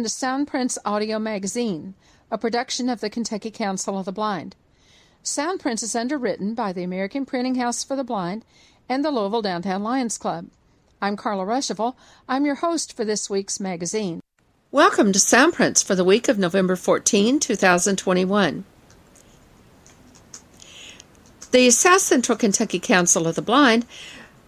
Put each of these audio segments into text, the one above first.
Welcome to Soundprints Audio Magazine, a production of the Kentucky Council of the Blind. Soundprints is underwritten by the American Printing House for the Blind and the Louisville Downtown Lions Club. I'm Carla Ruschival. I'm your host for this week's magazine. Welcome to Soundprints for the week of November 14, 2021. The South Central Kentucky Council of the Blind,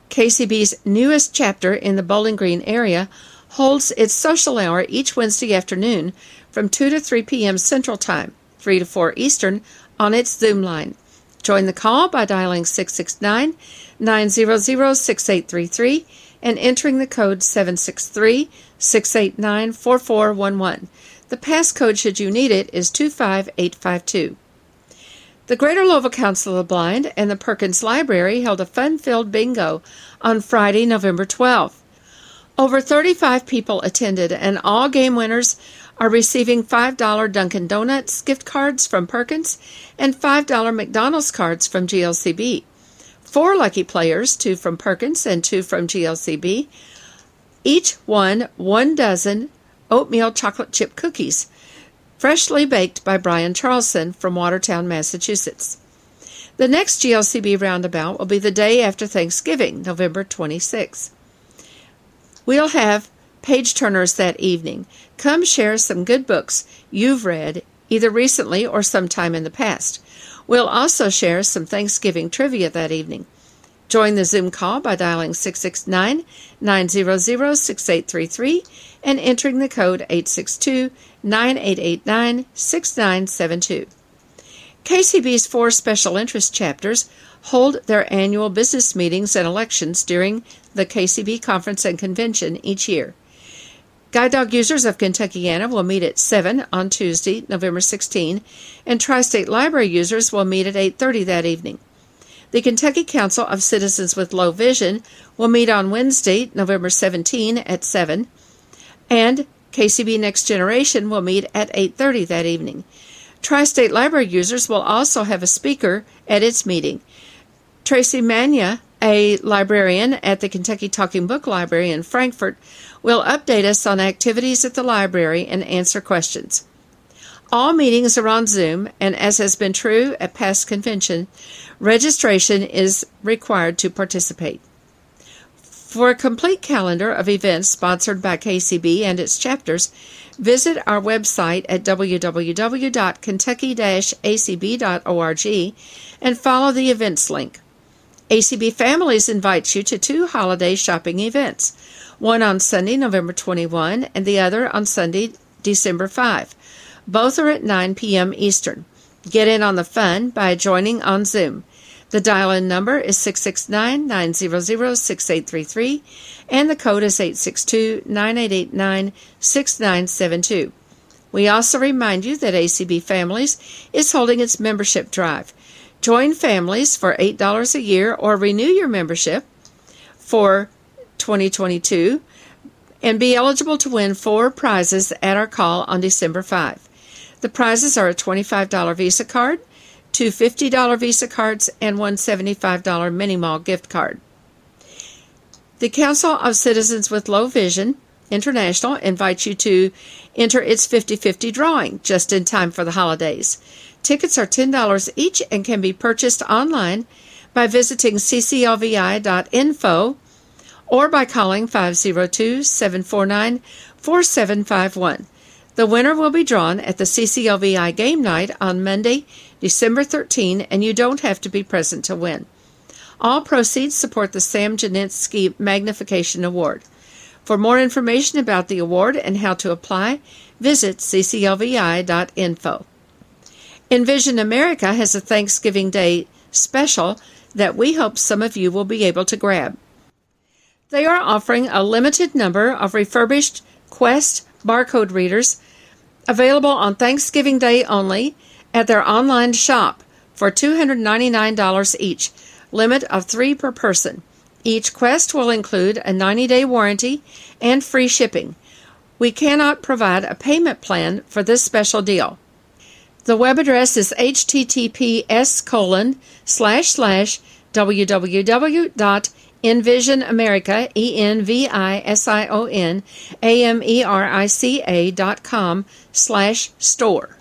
KCB's newest chapter in the Bowling Green area, holds its social hour each Wednesday afternoon from 2 to 3 p.m. Central Time, 3 to 4 Eastern, on its Zoom line. Join the call by dialing 669 900 6833 and entering the code 763 689 4411. The passcode, should you need it, is 25852. The Greater Louisville Council of the Blind and the Perkins Library held a fun filled bingo on Friday, November 12th. Over 35 people attended, and all game winners are receiving $5 Dunkin' Donuts gift cards from Perkins and $5 McDonald's cards from GLCB. Four lucky players, two from Perkins and two from GLCB, each won one dozen oatmeal chocolate chip cookies, freshly baked by Brian Charlson from Watertown, Massachusetts. The next GLCB roundabout will be the day after Thanksgiving, November 26. We'll have page turners that evening. Come share some good books you've read, either recently or sometime in the past. We'll also share some Thanksgiving trivia that evening. Join the Zoom call by dialing 669 900 6833 and entering the code 862 9889 6972. KCB's four special interest chapters hold their annual business meetings and elections during the KCB Conference and Convention each year. Guide dog users of Kentuckiana will meet at 7 on Tuesday, November 16, and Tri-State Library users will meet at 8:30 that evening. The Kentucky Council of Citizens with Low Vision will meet on Wednesday, November 17 at 7, and KCB Next Generation will meet at 8:30 that evening. Tri-State Library users will also have a speaker at its meeting. Tracy Mania, a librarian at the Kentucky Talking Book Library in Frankfort, will update us on activities at the library and answer questions. All meetings are on Zoom, and as has been true at past convention, registration is required to participate. For a complete calendar of events sponsored by KCB and its chapters, visit our website at www.kentucky-acb.org and follow the events link. ACB Families invites you to two holiday shopping events, one on Sunday, November 21, and the other on Sunday, December 5. Both are at 9 p.m. Eastern. Get in on the fun by joining on Zoom. The dial in number is 669 900 6833, and the code is 862 9889 6972. We also remind you that ACB Families is holding its membership drive. Join families for $8 a year or renew your membership for 2022 and be eligible to win four prizes at our call on December 5. The prizes are a $25 Visa card, two $50 Visa cards, and one $75 Mini Mall gift card. The Council of Citizens with Low Vision International invites you to enter its 50 50 drawing just in time for the holidays. Tickets are $10 each and can be purchased online by visiting cclvi.info or by calling 502 749 4751. The winner will be drawn at the CCLVI game night on Monday, December 13, and you don't have to be present to win. All proceeds support the Sam Janinski Magnification Award. For more information about the award and how to apply, visit cclvi.info. Envision America has a Thanksgiving Day special that we hope some of you will be able to grab. They are offering a limited number of refurbished Quest barcode readers available on Thanksgiving Day only at their online shop for $299 each, limit of three per person. Each Quest will include a 90 day warranty and free shipping. We cannot provide a payment plan for this special deal. The web address is https colon slash slash www.envisionamerica.com Envision America, dot com slash store.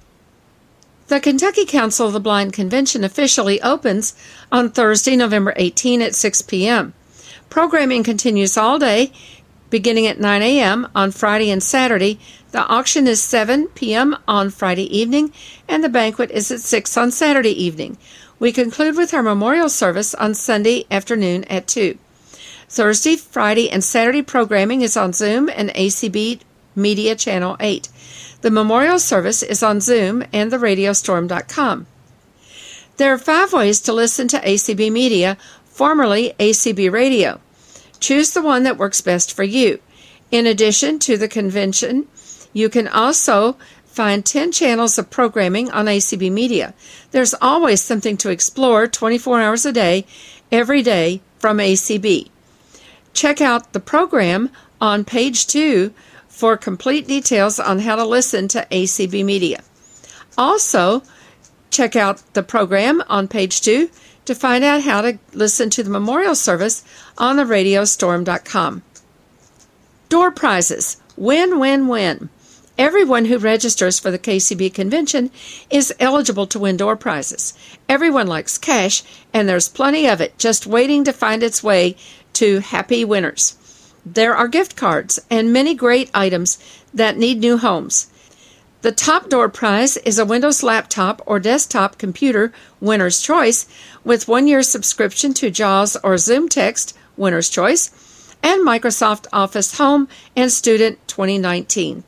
The Kentucky Council of the Blind Convention officially opens on Thursday, November 18 at 6 p.m. Programming continues all day, beginning at 9 a.m. on Friday and Saturday. The auction is 7 p.m. on Friday evening, and the banquet is at 6 on Saturday evening. We conclude with our memorial service on Sunday afternoon at 2. Thursday, Friday, and Saturday programming is on Zoom and ACB Media Channel 8. The memorial service is on Zoom and theradiostorm.com. There are five ways to listen to ACB Media, formerly ACB Radio. Choose the one that works best for you. In addition to the convention, you can also find 10 channels of programming on ACB Media. There's always something to explore 24 hours a day, every day from ACB. Check out the program on page 2 for complete details on how to listen to ACB Media. Also, check out the program on page 2 to find out how to listen to the memorial service on the radiostorm.com. Door prizes. Win, win, win. Everyone who registers for the KCB convention is eligible to win door prizes. Everyone likes cash, and there's plenty of it just waiting to find its way to happy winners. There are gift cards and many great items that need new homes. The top door prize is a Windows laptop or desktop computer, winner's choice, with one year subscription to JAWS or Zoom Text, winner's choice, and Microsoft Office Home and Student 2019.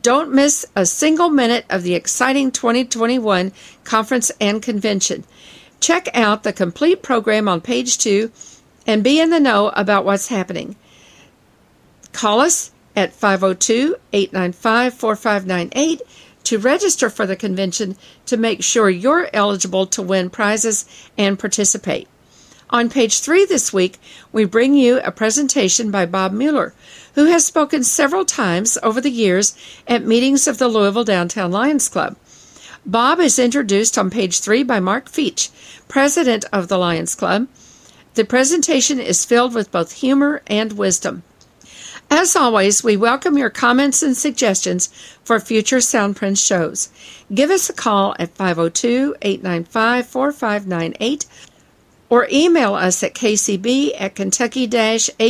Don't miss a single minute of the exciting 2021 conference and convention. Check out the complete program on page 2 and be in the know about what's happening. Call us at 502 895 4598 to register for the convention to make sure you're eligible to win prizes and participate. On page three this week, we bring you a presentation by Bob Mueller, who has spoken several times over the years at meetings of the Louisville Downtown Lions Club. Bob is introduced on page three by Mark Feach, president of the Lions Club. The presentation is filled with both humor and wisdom. As always, we welcome your comments and suggestions for future Soundprint shows. Give us a call at 502 895 4598 or email us at kcb at kentucky acb.org.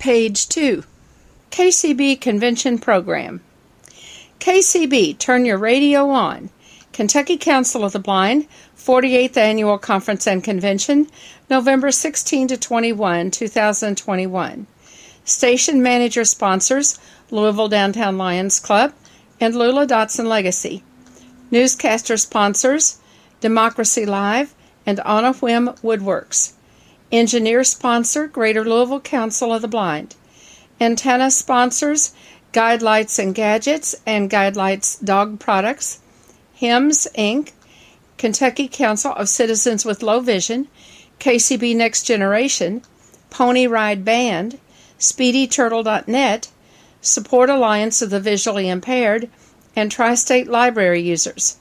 Page 2 KCB Convention Program KCB Turn Your Radio On Kentucky Council of the Blind 48th Annual Conference and Convention, November 16 to 21, 2021. Station manager sponsors Louisville Downtown Lions Club and Lula Dotson Legacy. Newscaster sponsors Democracy Live and On a Whim Woodworks. Engineer sponsor Greater Louisville Council of the Blind. Antenna sponsors Guidelights and Gadgets and Guidelights Dog Products. HIMS Inc. Kentucky Council of Citizens with Low Vision, KCB Next Generation, Pony Ride Band, SpeedyTurtle.net, Support Alliance of the Visually Impaired, and Tri State Library Users.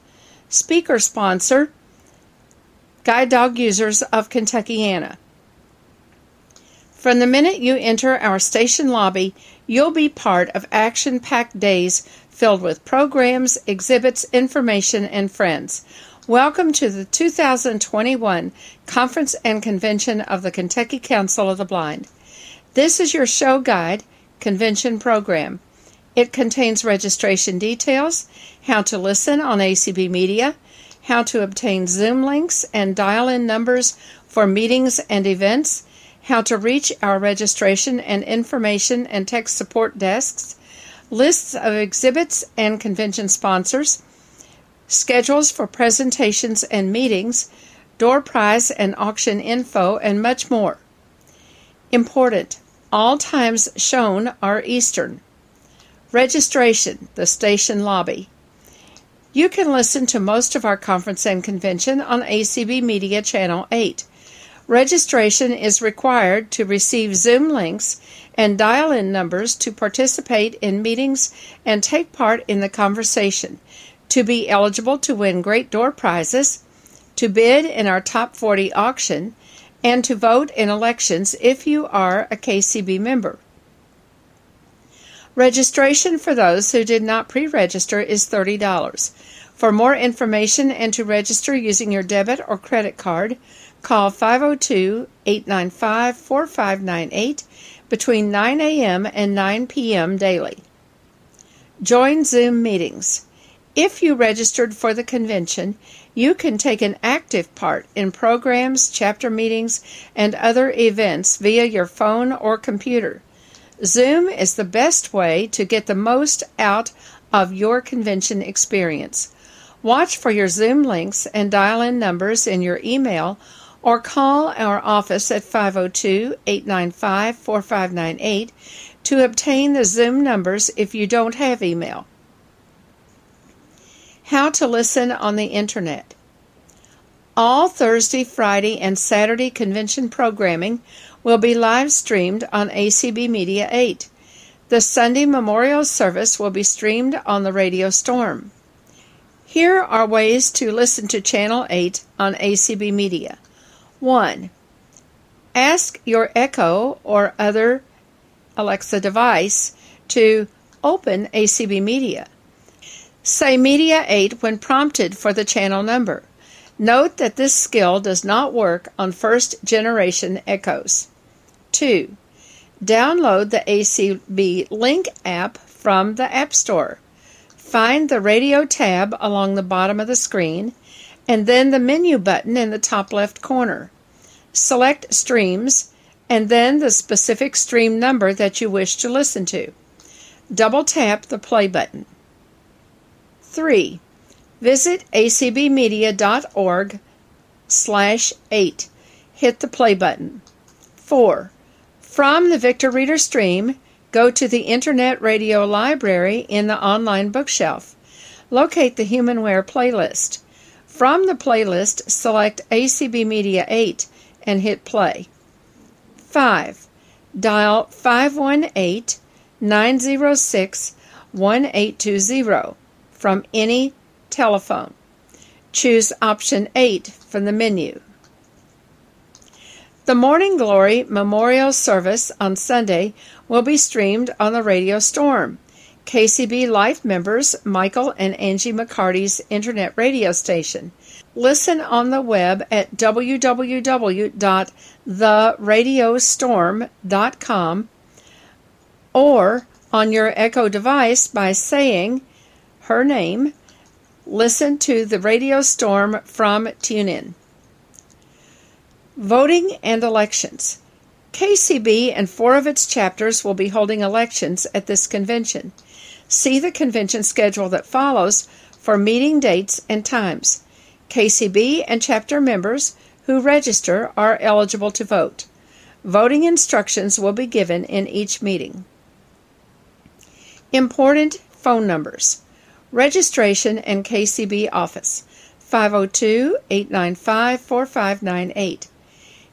Speaker sponsor Guide Dog Users of Kentuckiana. From the minute you enter our station lobby, you'll be part of action packed days filled with programs, exhibits, information, and friends. Welcome to the 2021 Conference and Convention of the Kentucky Council of the Blind. This is your show guide convention program. It contains registration details, how to listen on ACB Media, how to obtain Zoom links and dial in numbers for meetings and events, how to reach our registration and information and tech support desks, lists of exhibits and convention sponsors schedules for presentations and meetings, door prize and auction info, and much more. Important all times shown are Eastern. Registration, the station lobby. You can listen to most of our conference and convention on ACB Media Channel 8. Registration is required to receive Zoom links and dial in numbers to participate in meetings and take part in the conversation to be eligible to win great door prizes, to bid in our Top 40 auction, and to vote in elections if you are a KCB member. Registration for those who did not pre register is $30. For more information and to register using your debit or credit card, call 502 895 4598 between 9 a.m. and 9 p.m. daily. Join Zoom meetings. If you registered for the convention, you can take an active part in programs, chapter meetings, and other events via your phone or computer. Zoom is the best way to get the most out of your convention experience. Watch for your Zoom links and dial in numbers in your email or call our office at 502 895 4598 to obtain the Zoom numbers if you don't have email. How to listen on the Internet. All Thursday, Friday, and Saturday convention programming will be live streamed on ACB Media 8. The Sunday memorial service will be streamed on the Radio Storm. Here are ways to listen to Channel 8 on ACB Media. 1. Ask your Echo or other Alexa device to open ACB Media. Say Media 8 when prompted for the channel number. Note that this skill does not work on first generation Echoes. 2. Download the ACB Link app from the App Store. Find the radio tab along the bottom of the screen and then the menu button in the top left corner. Select Streams and then the specific stream number that you wish to listen to. Double tap the play button. 3. Visit acbmedia.org slash 8. Hit the play button. 4. From the Victor Reader stream, go to the Internet Radio Library in the online bookshelf. Locate the Humanware playlist. From the playlist, select ACB Media 8 and hit play. 5. Dial 518 906 1820 from any telephone. Choose option 8 from the menu. The Morning Glory Memorial Service on Sunday will be streamed on the Radio Storm, KCB Life members Michael and Angie McCarty's internet radio station. Listen on the web at www.theradiostorm.com or on your Echo device by saying her name Listen to the Radio Storm from TuneIn. Voting and elections. KCB and four of its chapters will be holding elections at this convention. See the convention schedule that follows for meeting dates and times. KCB and chapter members who register are eligible to vote. Voting instructions will be given in each meeting. Important phone numbers. Registration and KCB office 502 895 4598.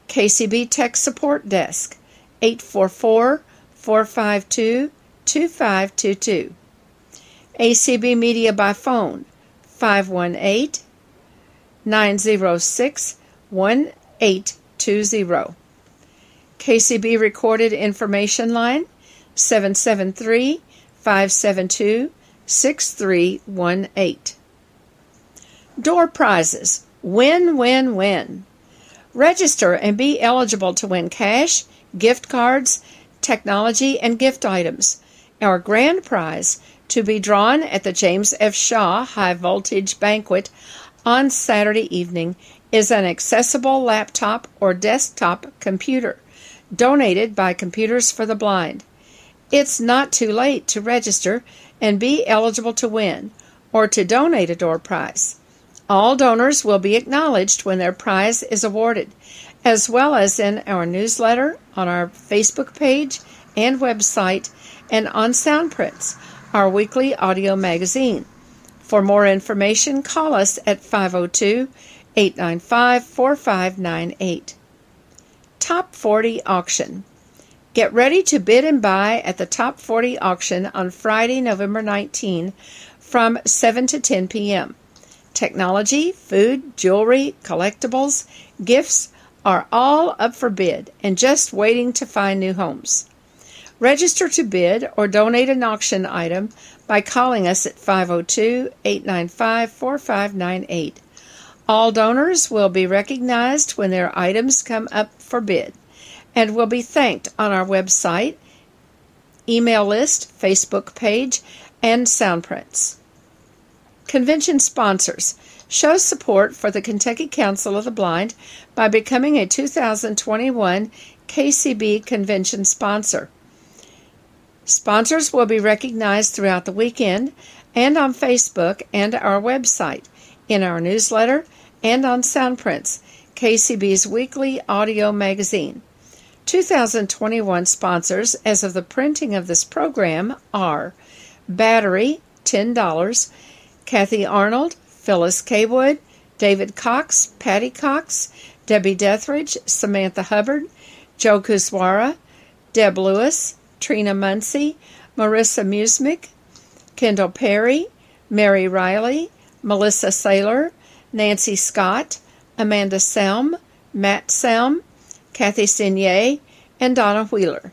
KCB Tech Support Desk 844 452 2522. ACB Media by phone 518 906 1820. KCB Recorded Information Line 773 572 6318. Door prizes. Win, win, win. Register and be eligible to win cash, gift cards, technology, and gift items. Our grand prize to be drawn at the James F. Shaw High Voltage Banquet on Saturday evening is an accessible laptop or desktop computer donated by Computers for the Blind. It's not too late to register and be eligible to win or to donate a door prize. All donors will be acknowledged when their prize is awarded, as well as in our newsletter, on our Facebook page and website, and on Soundprints, our weekly audio magazine. For more information, call us at 502 895 4598. Top 40 Auction Get ready to bid and buy at the Top 40 auction on Friday, November 19 from 7 to 10 p.m. Technology, food, jewelry, collectibles, gifts are all up for bid and just waiting to find new homes. Register to bid or donate an auction item by calling us at 502 895 4598. All donors will be recognized when their items come up for bid and will be thanked on our website, email list, Facebook page, and soundprints. Convention sponsors show support for the Kentucky Council of the Blind by becoming a 2021 KCB convention sponsor. Sponsors will be recognized throughout the weekend and on Facebook and our website, in our newsletter, and on Soundprints, KCB's weekly audio magazine. 2021 sponsors as of the printing of this program are Battery, $10, Kathy Arnold, Phyllis Kaywood, David Cox, Patty Cox, Debbie Dethridge, Samantha Hubbard, Joe Kuswara, Deb Lewis, Trina Muncy, Marissa Musmick, Kendall Perry, Mary Riley, Melissa Saylor, Nancy Scott, Amanda Selm, Matt Selm, Kathy Sinier, and Donna Wheeler.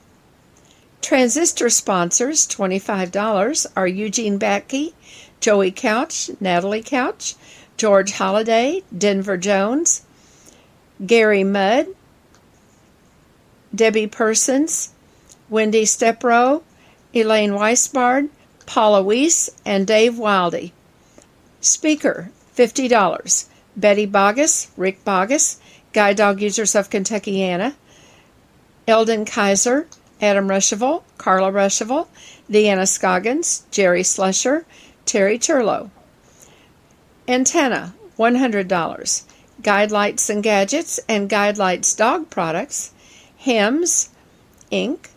Transistor sponsors, $25, are Eugene Backey, Joey Couch, Natalie Couch, George Holliday, Denver Jones, Gary Mudd, Debbie Persons, Wendy Stepro, Elaine Weisbard, Paula Weiss, and Dave Wildy. Speaker, $50. Betty Bogus, Rick Bogus, Guide Dog Users of Kentuckiana, Eldon Kaiser, Adam Ruschival, Carla Ruschival, Deanna Scoggins, Jerry Slusher, Terry Turlow. Antenna, $100. Guide Lights and Gadgets and Guide Lights Dog Products. HIMS, Inc.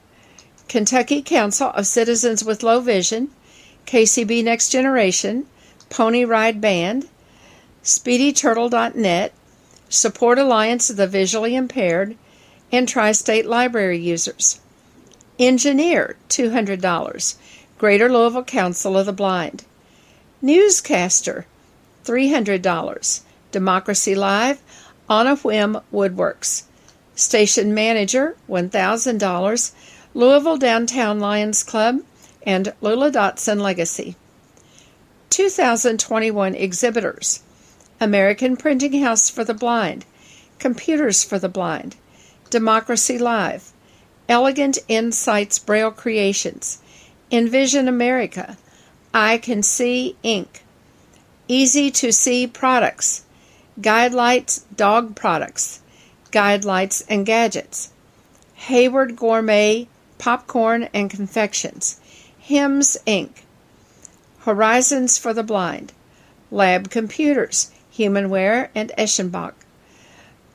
Kentucky Council of Citizens with Low Vision. KCB Next Generation. Pony Ride Band. SpeedyTurtle.net. Support Alliance of the Visually Impaired. And Tri State Library Users. Engineer, $200. Greater Louisville Council of the Blind. Newscaster, $300. Democracy Live, On a Whim Woodworks. Station Manager, $1,000. Louisville Downtown Lions Club and Lula Dotson Legacy. 2021 exhibitors. American Printing House for the Blind, Computers for the Blind, Democracy Live, Elegant Insights Braille Creations, Envision America, I Can See Inc. Easy to See Products, Guidelights Dog Products, Guidelights and Gadgets, Hayward Gourmet Popcorn and Confections, Hims Inc., Horizons for the Blind, Lab Computers, Humanware and Eschenbach,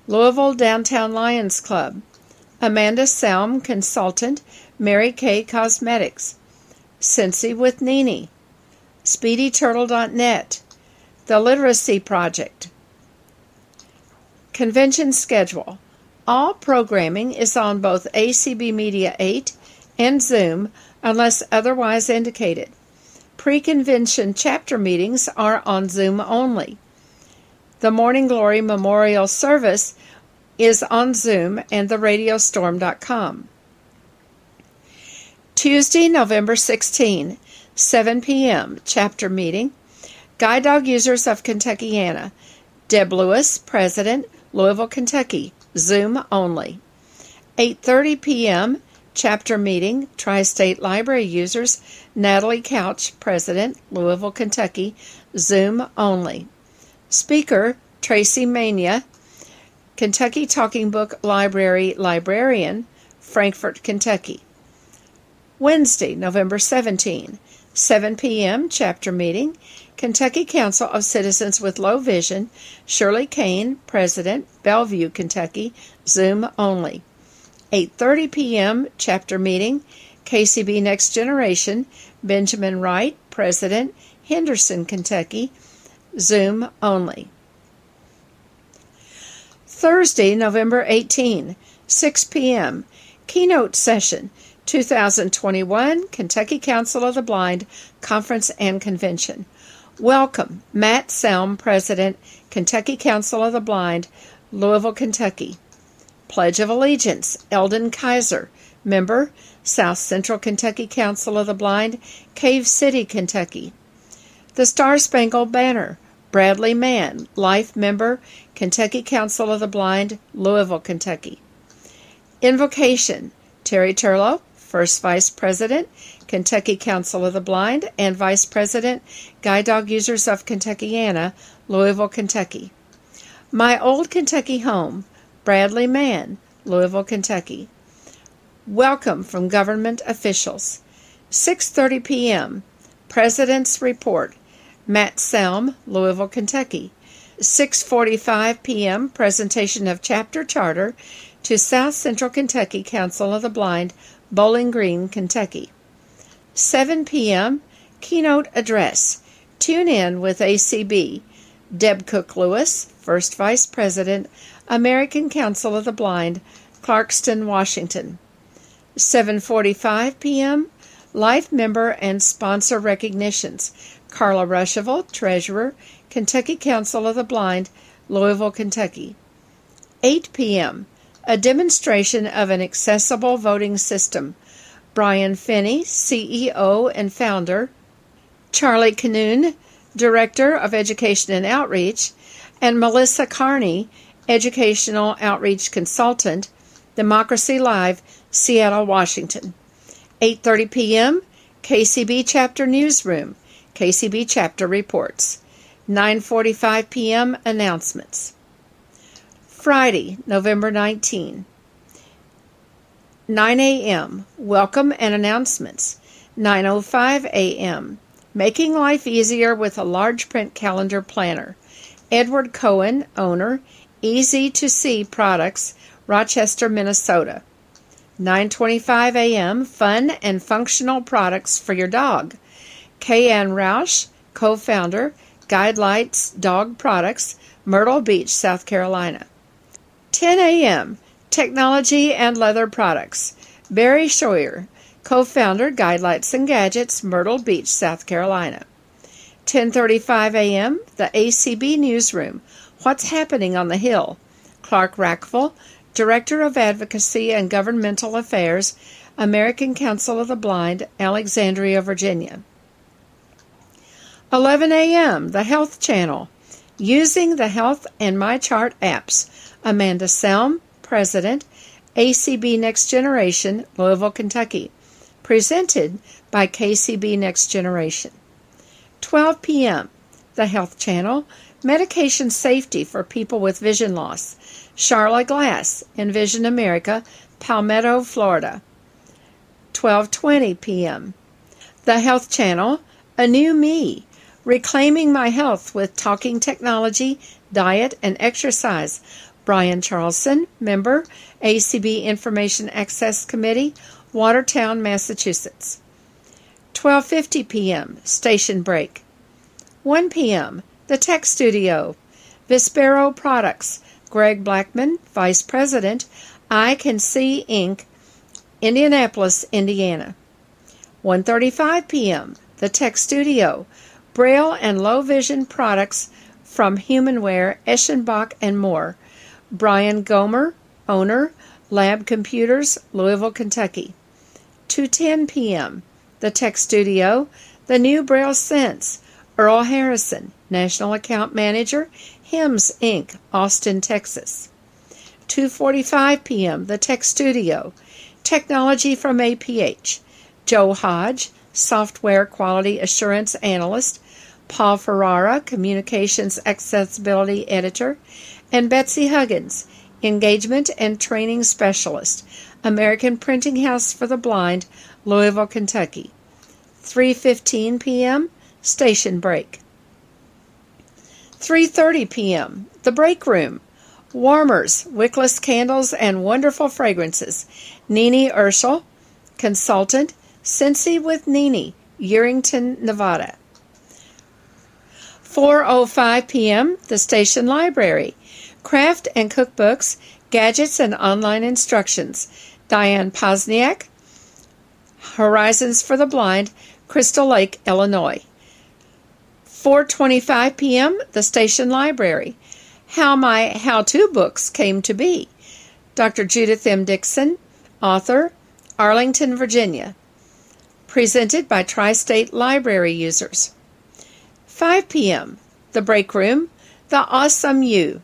Louisville Downtown Lions Club, Amanda Selm Consultant, Mary Kay Cosmetics, Scentsy with Nini, SpeedyTurtle.net, The Literacy Project. Convention schedule. All programming is on both ACB Media 8 and Zoom unless otherwise indicated. Pre convention chapter meetings are on Zoom only. The Morning Glory Memorial Service is on Zoom and theradiostorm.com. Tuesday, November 16, 7 p.m. Chapter meeting. Guide Dog Users of Kentuckiana. Deb Lewis, President, Louisville, Kentucky. Zoom only. 8:30 p.m. Chapter meeting. Tri-State Library Users. Natalie Couch, President, Louisville, Kentucky. Zoom only. Speaker Tracy Mania, Kentucky Talking Book Library Librarian, Frankfort, Kentucky. Wednesday, November 17, 7 p.m. Chapter meeting. Kentucky Council of Citizens with Low Vision, Shirley Kane, President, Bellevue, Kentucky, Zoom only. 8:30 p.m. Chapter meeting. KCB Next Generation, Benjamin Wright, President, Henderson, Kentucky, Zoom only. Thursday, November 18, 6 p.m. Keynote session 2021 Kentucky Council of the Blind Conference and Convention. Welcome, Matt Selm, President, Kentucky Council of the Blind, Louisville, Kentucky. Pledge of Allegiance, Eldon Kaiser, Member, South Central Kentucky Council of the Blind, Cave City, Kentucky. The Star Spangled Banner, Bradley Mann, Life Member, Kentucky Council of the Blind, Louisville, Kentucky. Invocation, Terry Turlow, First Vice President, Kentucky Council of the Blind, and Vice President, Guide Dog Users of Kentuckiana, Louisville, Kentucky. My Old Kentucky Home, Bradley Mann, Louisville, Kentucky. Welcome from government officials. 6:30 p.m. President's Report. Matt Selm, Louisville, Kentucky. 6:45 p.m. Presentation of Chapter Charter to South Central Kentucky Council of the Blind, Bowling Green, Kentucky. 7 p.m. Keynote Address. Tune in with ACB. Deb Cook Lewis, First Vice President, American Council of the Blind, Clarkston, Washington. 7:45 p.m. Life member and sponsor recognitions. Carla Ruschival, Treasurer, Kentucky Council of the Blind, Louisville, Kentucky. 8 p.m. A demonstration of an accessible voting system. Brian Finney, CEO and founder, Charlie Canoon, Director of Education and Outreach, and Melissa Carney, Educational Outreach Consultant, Democracy Live, Seattle, Washington. 8:30 p.m. KCB Chapter Newsroom. KCB Chapter Reports. 9:45 p.m. Announcements. Friday, November 19. 9 a.m. Welcome and announcements. 9:05 a.m. Making life easier with a large print calendar planner. Edward Cohen, owner, Easy to See Products, Rochester, Minnesota. 9:25 a.m. Fun and functional products for your dog. Kay Ann Roush, co-founder, Guidelights Dog Products, Myrtle Beach, South Carolina. 10 a.m. Technology and Leather Products. Barry Schroyer, co-founder, Guidelights and Gadgets, Myrtle Beach, South Carolina. 10:35 a.m. The ACB Newsroom. What's happening on the Hill? Clark Rachfal, Director of Advocacy and Governmental Affairs, American Council of the Blind, Alexandria, Virginia. 11 a.m. The Health Channel. Using the Health and MyChart apps. Amanda Selm, President, ACB Next Generation, Louisville, Kentucky. Presented by KCB Next Generation. 12 p.m. The Health Channel. Medication Safety for People with Vision Loss. Charla Glass, Envision America, Palmetto, Florida. 12:20 p.m. The Health Channel, A New Me, Reclaiming My Health with Talking Technology, Diet and Exercise Brian Charlson, member, ACB Information Access Committee, Watertown, Massachusetts. 12:50 p.m. Station break. 1 p.m. The Tech Studio. Vispero Products. Greg Blackman, Vice President, I Can See Inc., Indianapolis, Indiana. 1:35 p.m. The Tech Studio. Braille and low vision products from Humanware, Eschenbach and more. Brian Gomer, owner, Lab Computers, Louisville, Kentucky. 2:10 p.m. The Tech Studio, The New Braille Sense, Earl Harrison, National Account Manager, HIMS Inc., Austin, Texas. 2:45 p.m. The Tech Studio, Technology from APH, Joe Hodge, Software Quality Assurance Analyst, Paul Ferrara, Communications Accessibility Editor, and Betsy Huggins, Engagement and Training Specialist, American Printing House for the Blind, Louisville, Kentucky. 3:15 p.m. Station break. 3:30 p.m. The break room. Warmers, wickless candles and wonderful fragrances. Nini Urschel, consultant, Scentsy with Nini, Yerington, Nevada. 4:05 p.m. The station library. Craft and cookbooks, gadgets and online instructions. Diane Posniak, Horizons for the Blind, Crystal Lake, Illinois. 4:25 p.m. the station library. How my how-to books came to be. Dr. Judith M. Dixon, author, Arlington, Virginia. Presented by Tri-State Library users. 5 p.m. The break room, The Awesome You.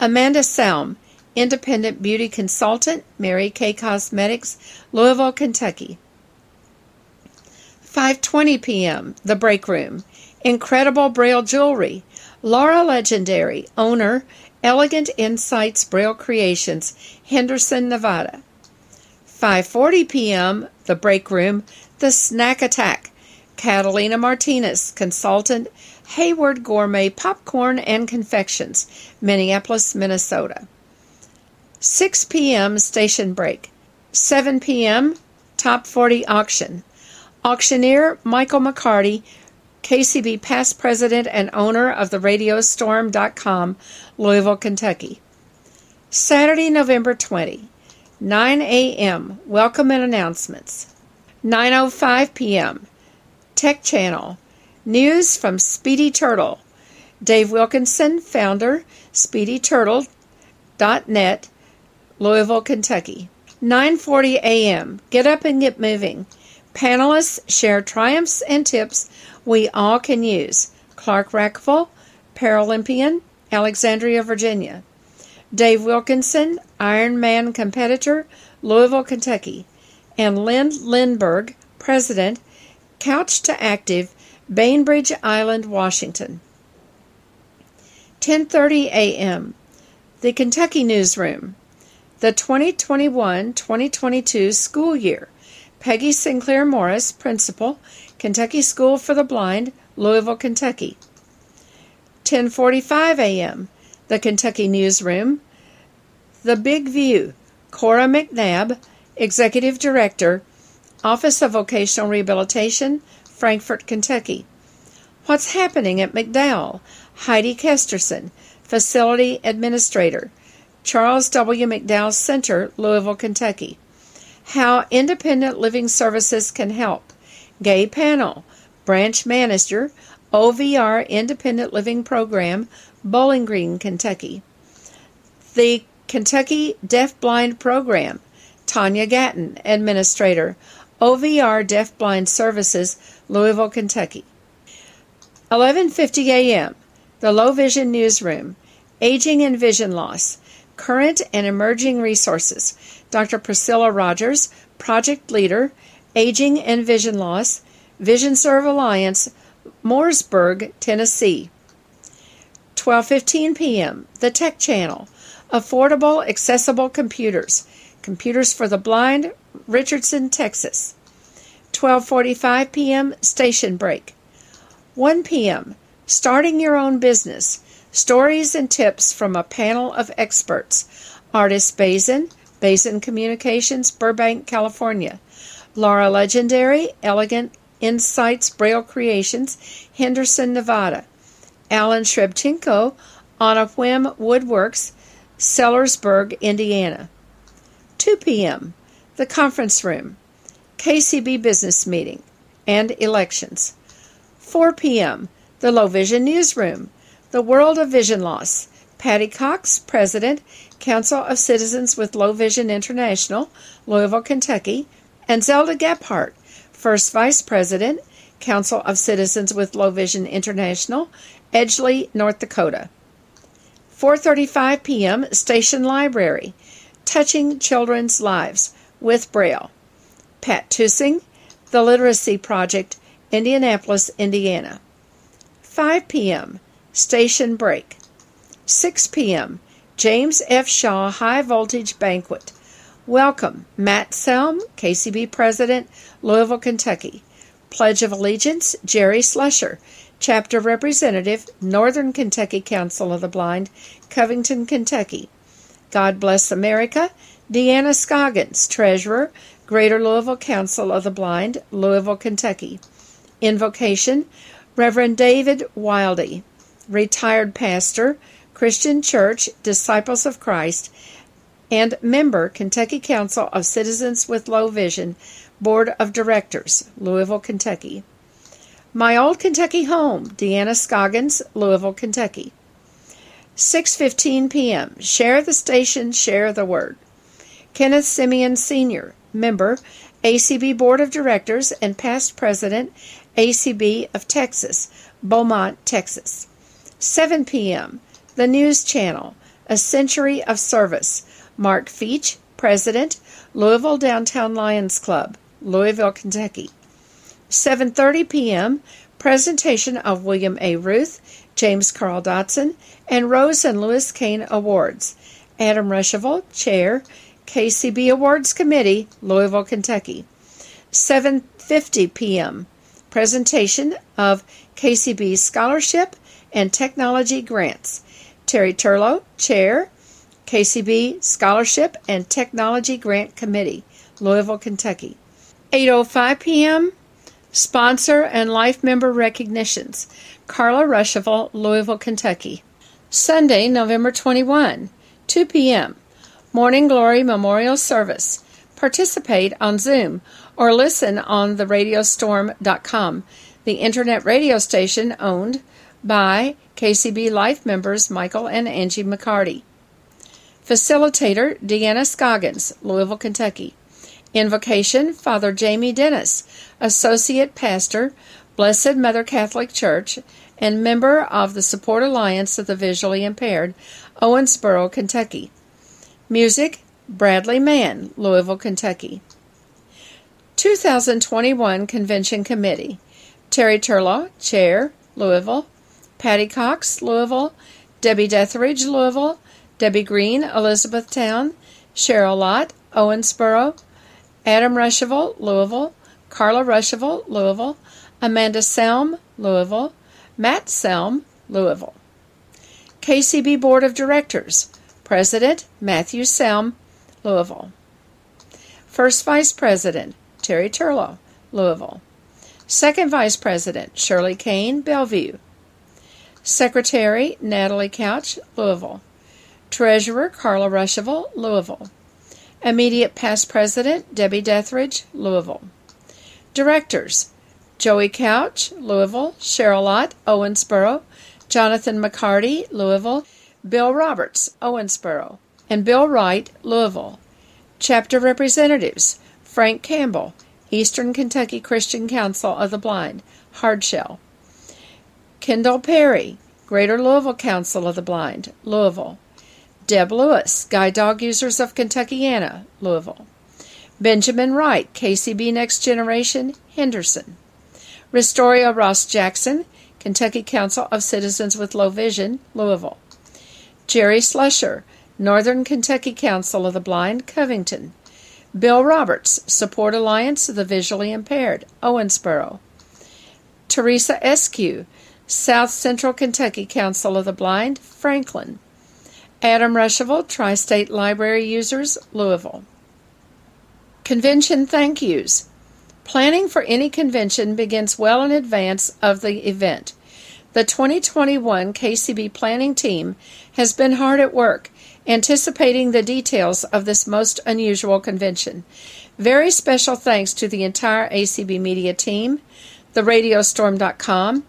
Amanda Selm, independent beauty consultant, Mary Kay Cosmetics, Louisville, Kentucky. 5:20 p.m. The break room. Incredible Braille jewelry. Laura Legendary, owner, Elegant Insights Braille Creations, Henderson, Nevada. 5:40 p.m. The break room. The snack attack. Catalina Martinez, consultant, Hayward Gourmet Popcorn and Confections, Minneapolis, Minnesota. 6 p.m. station break. 7 p.m. Top 40 auction. Auctioneer Michael McCarty, KCB past president and owner of the Radiostorm.com, Louisville, Kentucky. Saturday, November 20, 9 a.m. Welcome and announcements. 9:05 p.m. Tech Channel. News from Speedy Turtle. Dave Wilkinson, founder, speedyturtle.net, Louisville, Kentucky. 9:40 a.m. Get up and get moving. Panelists share triumphs and tips we all can use. Clark Rachfal, Paralympian, Alexandria, Virginia. Dave Wilkinson, Ironman competitor, Louisville, Kentucky. And Lynn Lindberg, President, Couch to Active, Bainbridge Island, Washington. 10:30 a.m. The Kentucky Newsroom. The 2021-2022 school year Peggy Sinclair Morris, Principal, Kentucky School for the Blind, Louisville, Kentucky. 10:45 a.m. The Kentucky Newsroom. The Big View. Cora McNabb, Executive Director, Office of Vocational Rehabilitation, Frankfort, Kentucky. What's happening at McDowell? Heidi Kesterson, Facility Administrator, Charles W. McDowell Center, Louisville, Kentucky. How Independent Living Services Can Help. Gay Panel, Branch Manager, OVR Independent Living Program, Bowling Green, Kentucky. The Kentucky Deaf Blind Program, Tanya Gatton, Administrator, OVR Deaf Blind Services, Louisville, Kentucky. 11:50 a.m. The Low Vision Newsroom, Aging and Vision Loss, Current and Emerging Resources. Dr. Priscilla Rogers, Project Leader, Aging and Vision Loss, Vision Serve Alliance, Mooresburg, Tennessee. 12:15 p.m. The Tech Channel, Affordable Accessible Computers, Computers for the Blind, Richardson, Texas. 12:45 p.m. Station break. 1 p.m. Starting your own business. Stories and tips from a panel of experts. Ardis Bazyn, Bazyn Communications, Burbank, California. Laura Legendary, Elegant Insights Braille Creations, Henderson, Nevada. Alan Shrebchenko, On a Whim Woodworks, Sellersburg, Indiana. 2 p.m. The Conference Room, KCB Business Meeting, and Elections. 4 p.m. The Low Vision Newsroom, The World of Vision Loss. Patty Cox, President, Council of Citizens with Low Vision International, Louisville, Kentucky, and Zelda Gebhard, First Vice President, Council of Citizens with Low Vision International, Edgeley, North Dakota. 4:35 p.m. Station Library, Touching Children's Lives with Braille. Pat Tusing, The Literacy Project, Indianapolis, Indiana. 5 p.m. Station Break. 6 p.m. James F. Shaw High Voltage Banquet. Welcome, Matt Selm, KCB President, Louisville, Kentucky. Pledge of Allegiance, Jerry Slusher, Chapter Representative, Northern Kentucky Council of the Blind, Covington, Kentucky. God Bless America, Deanna Scoggins, Treasurer, Greater Louisville Council of the Blind, Louisville, Kentucky. Invocation, Reverend David Wildy, Retired Pastor, Christian Church, Disciples of Christ, and member, Kentucky Council of Citizens with Low Vision, Board of Directors, Louisville, Kentucky. My Old Kentucky Home, Deanna Scoggins, Louisville, Kentucky. 6:15 p.m. Share the station, share the word. Kenneth Semien Sr., member, ACB Board of Directors and past president, ACB of Texas, Beaumont, Texas. 7 p.m. The News Channel, A Century of Service. Mark Feach, President, Louisville Downtown Lions Club, Louisville, Kentucky. 7:30 p.m. Presentation of William A. Ruth, James Carl Dotson, and Rose and Lewis Kane Awards. Adam Ruschival, Chair, KCB Awards Committee, Louisville, Kentucky. 7:50 p.m. Presentation of KCB Scholarship and Technology Grants. Terry Turlow, Chair, KCB Scholarship and Technology Grant Committee, Louisville, Kentucky. 8:05 p.m. Sponsor and life member recognitions. Carla Ruschival, Louisville, Kentucky. Sunday, November 21, 2 p.m. Morning Glory Memorial Service. Participate on Zoom or listen on the radiostorm.com, the internet radio station owned by KCB Life members Michael and Angie McCarty. Facilitator Deanna Scoggins, Louisville, Kentucky. Invocation Father Jamie Dennis, Associate Pastor, Blessed Mother Catholic Church, and member of the Support Alliance of the Visually Impaired, Owensboro, Kentucky. Music Bradley Mann, Louisville, Kentucky. 2021 Convention Committee Terry Turlow, Chair, Louisville. Patty Cox, Louisville. Debbie Deathridge, Louisville. Debbie Green, Elizabethtown. Cheryl Lott, Owensboro. Adam Ruschival, Louisville. Carla Ruschival, Louisville. Amanda Selm, Louisville. Matt Selm, Louisville. KCB Board of Directors President Matthew Selm, Louisville. First Vice President Terry Turlow, Louisville. Second Vice President Shirley Kane, Bellevue. Secretary Natalie Couch, Louisville. Treasurer Carla Ruschival, Louisville. Immediate Past President Debbie Dethridge, Louisville. Directors Joey Couch, Louisville. Cheryl Lott, Owensboro. Jonathan McCarty, Louisville. Bill Roberts, Owensboro, and Bill Wright, Louisville. Chapter representatives Frank Campbell, Eastern Kentucky Christian Council of the Blind, Hardshell. Kendall Perry, Greater Louisville Council of the Blind, Louisville. Deb Lewis, Guide Dog Users of Kentuckiana, Louisville. Benjamin Wright, KCB Next Generation, Henderson. Restoria Ross Jackson, Kentucky Council of Citizens with Low Vision, Louisville. Jerry Slusher, Northern Kentucky Council of the Blind, Covington. Bill Roberts, Support Alliance of the Visually Impaired, Owensboro. Teresa Eskew, South Central Kentucky Council of the Blind, Franklin. Adam Ruschival, Tri State Library Users, Louisville. Convention Thank Yous. Planning for any convention begins well in advance of the event. The 2021 KCB planning team has been hard at work anticipating the details of this most unusual convention. Very special thanks to the entire ACB media team, the radiostorm.com,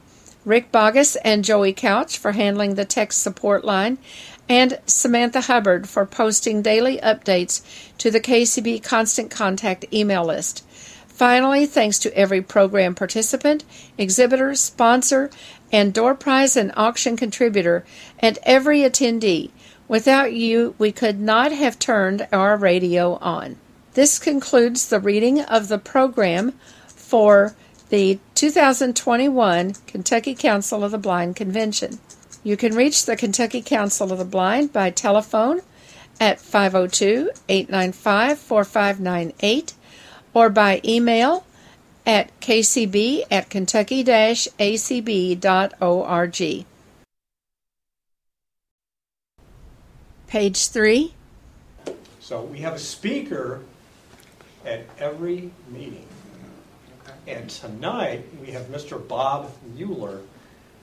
Rick Bogus and Joey Couch for handling the tech support line, and Samantha Hubbard for posting daily updates to the KCB Constant Contact email list. Finally, thanks to every program participant, exhibitor, sponsor, and door prize and auction contributor, and every attendee. Without you, we could not have turned our radio on. This concludes the reading of the program for the 2021 Kentucky Council of the Blind Convention. You can reach the Kentucky Council of the Blind by telephone at 502 895 4598 or by email at kcb at kentucky-acb.org. Page 3. So we have a speaker at every meeting. And tonight we have Mr. Bob Mueller.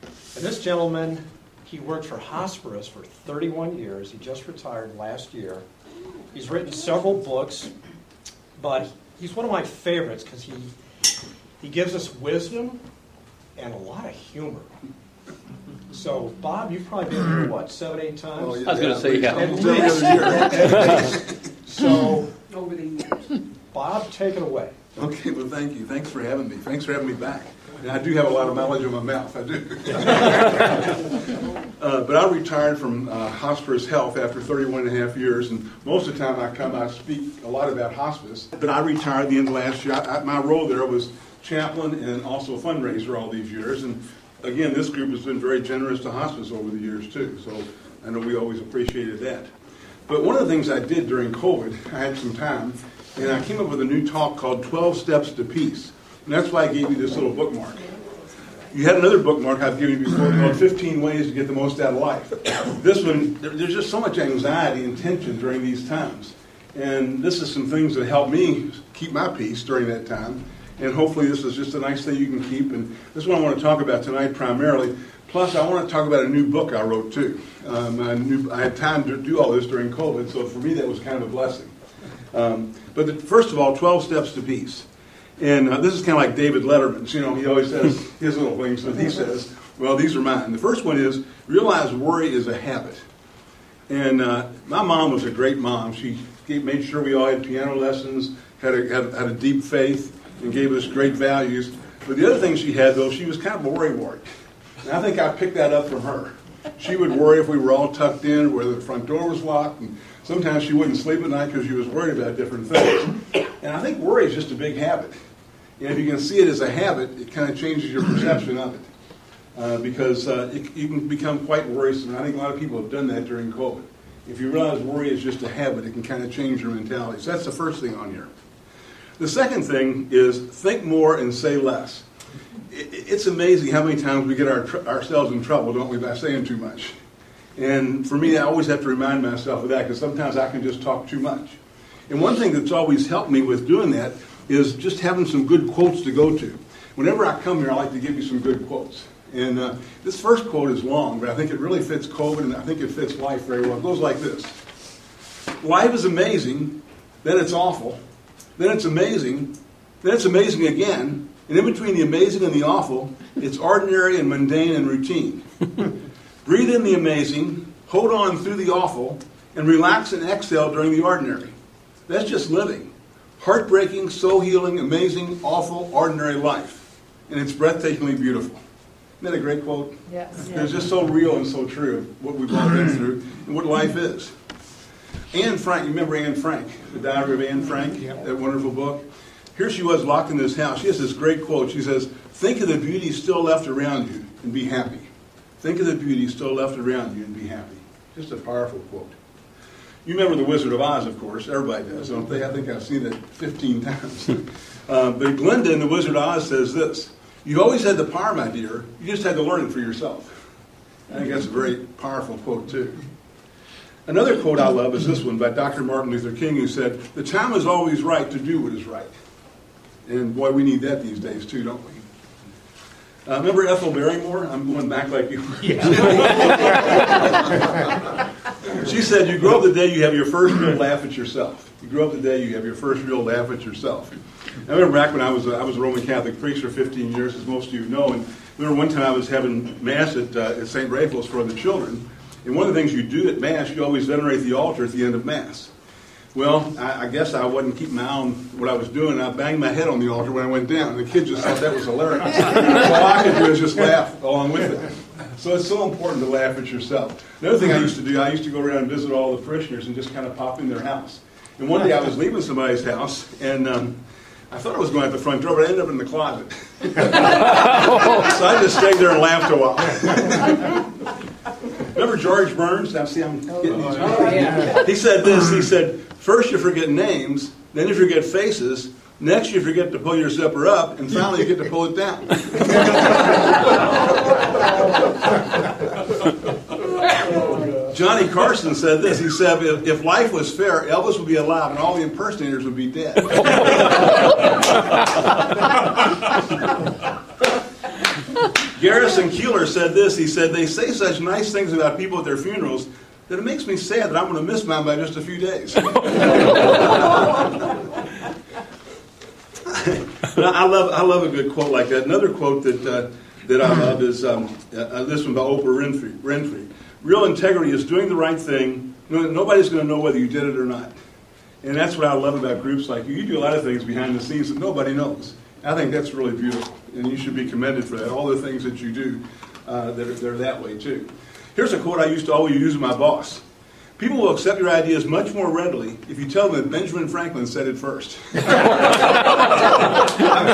And this gentleman, he worked for Hosparus for 31 years. He just retired last year. He's written several books, but he's one of my favorites because he he gives us wisdom and a lot of humor. So, Bob, you've probably been here, what, seven, eight times? Oh, I was gonna say, yeah. At least. other year. So, over the years. Bob, take it away. Okay, well, thank you. Thanks for having me. Thanks for having me back. And I do have a lot of knowledge in my mouth, I do. Uh, But I retired from uh, Hosparus Health after 31 and a half years, and most of the time I come, I speak a lot about hospice. But I retired the end of last year. I- I- My role there was chaplain and also fundraiser all these years. And again, this group has been very generous to hospice over the years, too. So I know we always appreciated that. But one of the things I did during COVID, I had some time, and I came up with a new talk called 12 Steps to Peace. And that's why I gave you this little bookmark. You had another bookmark I've given you before called 15 Ways to Get the Most Out of Life. This one, there- there's just so much anxiety and tension during these times. And this is some things that help me keep my peace during that time. And hopefully this is just a nice thing you can keep. And this is what I want to talk about tonight primarily. Plus, I want to talk about a new book I wrote too. Um, a new, I had time to do all this during COVID, so for me that was kind of a blessing. Um, but the, first of all, 12 Steps to Peace. And uh, this is kind of like David Letterman's. You know, he always says his little things that he says. Well, these are mine. The first one is realize worry is a habit. And uh, my mom was a great mom. She gave, made sure we all had piano lessons, had a, had, had a deep faith, and gave us great values. But the other thing she had, though, she was kind of a worry wart. And I think I picked that up from her. She would worry if we were all tucked in, whether the front door was locked, and sometimes she wouldn't sleep at night because she was worried about different things. And I think worry is just a big habit. And if you can see it as a habit, it kind of changes your perception of it. Uh, because uh, it, you can become quite worrisome. I think a lot of people have done that during COVID. If you realize worry is just a habit, it can kind of change your mentality. So that's the first thing on here. The second thing is think more and say less. It, it's amazing how many times we get our, ourselves in trouble, don't we, by saying too much. And for me, I always have to remind myself of that because sometimes I can just talk too much. And one thing that's always helped me with doing that is just having some good quotes to go to. Whenever I come here, I like to give you some good quotes. And uh, this first quote is long, but I think it really fits COVID and I think it fits life very well. It goes like this Life is amazing, then it's awful, then it's amazing, then it's amazing again, and in between the amazing and the awful, it's ordinary and mundane and routine. Breathe in the amazing, hold on through the awful, and relax and exhale during the ordinary. That's just living. Heartbreaking, soul healing, amazing, awful, ordinary life. And it's breathtakingly beautiful. Isn't that a great quote? Yes. It's just so real and so true of what we've all been through and what life is. Anne Frank, you remember Anne Frank, The Diary of Anne Frank, that wonderful book? Here she was locked in this house. She has this great quote. She says, Think of the beauty still left around you and be happy. Think of the beauty still left around you and be happy. Just a powerful quote. You remember The Wizard of Oz, of course. Everybody does, don't they? I think I've seen it 15 times. uh, but Glinda in The Wizard of Oz says this You always had the power, my dear. You just had to learn it for yourself. I think that's a very powerful quote, too. Another quote I love is this one by Dr. Martin Luther King, who said, The time is always right to do what is right. And boy, we need that these days, too, don't we? Uh, remember Ethel Barrymore? I'm going back like you. she said, You grow up the day you have your first real laugh at yourself. You grow up the day you have your first real laugh at yourself. I remember back when I was a, I was a Roman Catholic priest for 15 years, as most of you know, and I remember one time I was having Mass at, uh, at St. Raphael's for the children, and one of the things you do at Mass, you always venerate the altar at the end of Mass. Well, I, I guess I wasn't keeping my on what I was doing. I banged my head on the altar when I went down. The kids just thought that was hilarious. all I could do is just laugh along with it. So it's so important to laugh at yourself. Another thing I used to do, I used to go around and visit all the parishioners and just kind of pop in their house. And one day I was leaving somebody's house, and um, I thought I was going out the front door, but I ended up in the closet. so I just stayed there and laughed a while. Remember George Burns? Now, see, I'm getting these. Oh, yeah. He said this. He said, first you forget names, then you forget faces, next you forget to pull your zipper up, and finally you get to pull it down. Johnny Carson said this. He said, if, if life was fair, Elvis would be alive and all the impersonators would be dead. Garrison Keillor said this. He said, They say such nice things about people at their funerals that it makes me sad that I'm going to miss mine by just a few days. I love, I love a good quote like that. Another quote that uh, that I love is um, uh, this one by Oprah Winfrey. Winfrey. Real integrity is doing the right thing. Nobody's going to know whether you did it or not. And that's what I love about groups like you. You do a lot of things behind the scenes that nobody knows. I think that's really beautiful, and you should be commended for that. All the things that you do, uh, that are, they're that way too. Here's a quote I used to always use with my boss. People will accept your ideas much more readily if you tell them that Benjamin Franklin said it first. I've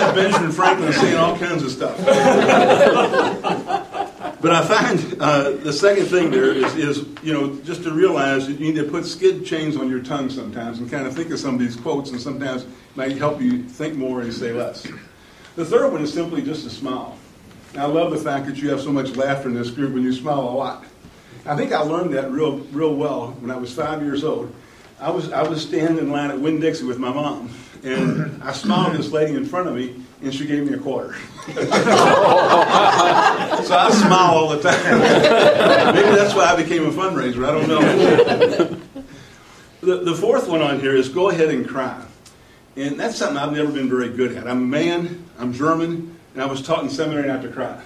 had Benjamin Franklin saying all kinds of stuff. but I find uh, the second thing there is, is, you know, just to realize that you need to put skid chains on your tongue sometimes and kind of think of some of these quotes, and sometimes it might help you think more and say less. The third one is simply just a smile. I love the fact that you have so much laughter in this group and you smile a lot. I think I learned that real, real well when I was five years old. I was, I was standing in line at Winn Dixie with my mom, and I smiled at this lady in front of me, and she gave me a quarter. so I smile all the time. Maybe that's why I became a fundraiser. I don't know. the, the fourth one on here is go ahead and cry. And that's something I've never been very good at. I'm a man, I'm German, and I was taught in seminary not to cry.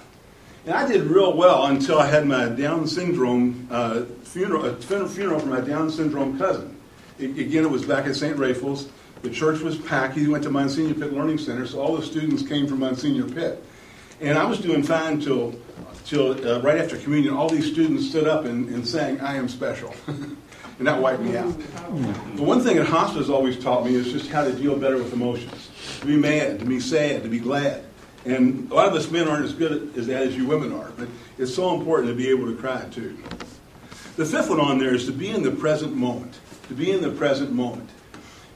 And I did real well until I had my Down syndrome uh, funeral, a funeral for my Down syndrome cousin. It, again, it was back at St. Raphael's. The church was packed. He went to Monsignor Pitt Learning Center, so all the students came from Monsignor Pitt. And I was doing fine till, till uh, right after communion. All these students stood up and, and sang, I am special. and that wiped me out. The one thing that hospice always taught me is just how to deal better with emotions. To be mad, to be sad, to be glad. And a lot of us men aren't as good at that as you women are, but it's so important to be able to cry too. The fifth one on there is to be in the present moment. To be in the present moment.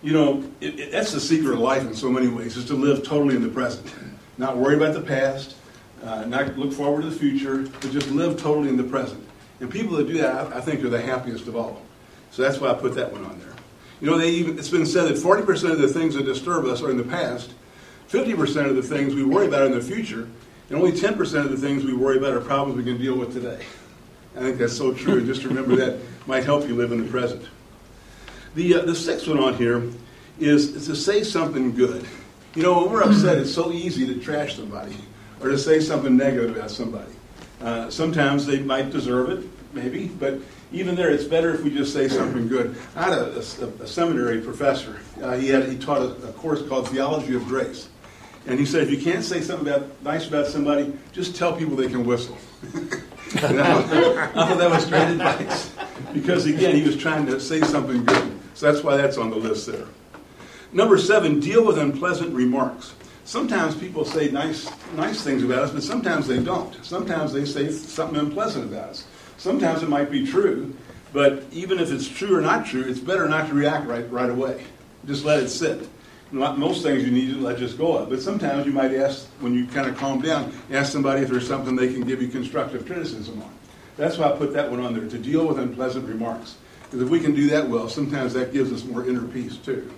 You know, it, it, that's the secret of life in so many ways, is to live totally in the present. Not worry about the past, uh, not look forward to the future, but just live totally in the present. And people that do that, I think, are the happiest of all. So that's why I put that one on there. You know, they even, it's been said that 40% of the things that disturb us are in the past, 50% of the things we worry about in the future, and only 10% of the things we worry about are problems we can deal with today. I think that's so true. Just remember that might help you live in the present. The, uh, the sixth one on here is, is to say something good. You know, when we're upset, it's so easy to trash somebody or to say something negative about somebody. Uh, sometimes they might deserve it, maybe, but even there, it's better if we just say something good. I had a, a, a seminary professor. Uh, he had he taught a, a, course called Theology of Grace, and he said if you can't say something about, nice about somebody, just tell people they can whistle. I, thought that was great advice because again, he was trying to say something good. So that's why that's on the list there. Number seven, deal with unpleasant remarks. Sometimes people say nice, nice things about us, but sometimes they don't. Sometimes they say something unpleasant about us. Sometimes it might be true, but even if it's true or not true, it's better not to react right, right away. Just let it sit. Most things you need to let just go of, but sometimes you might ask, when you kind of calm down, ask somebody if there's something they can give you constructive criticism on. That's why I put that one on there, to deal with unpleasant remarks. Because if we can do that well, sometimes that gives us more inner peace too.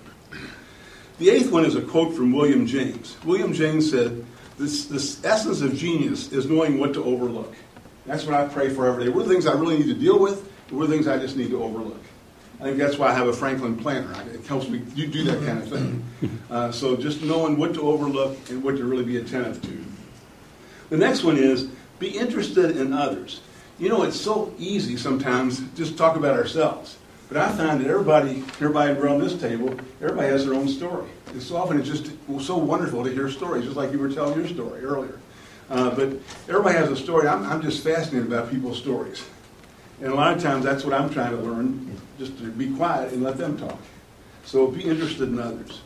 The eighth one is a quote from William James. William James said, this, this essence of genius is knowing what to overlook. That's what I pray for every day. What are the things I really need to deal with? What are the things I just need to overlook? I think that's why I have a Franklin planner. It helps me you do that kind of thing. Uh, so just knowing what to overlook and what to really be attentive to. The next one is be interested in others. You know, it's so easy sometimes just to talk about ourselves. But I find that everybody, everybody around this table, everybody has their own story. And so often it's just so wonderful to hear stories, just like you were telling your story earlier. Uh, but everybody has a story. I'm, I'm just fascinated about people's stories. And a lot of times that's what I'm trying to learn, just to be quiet and let them talk. So be interested in others.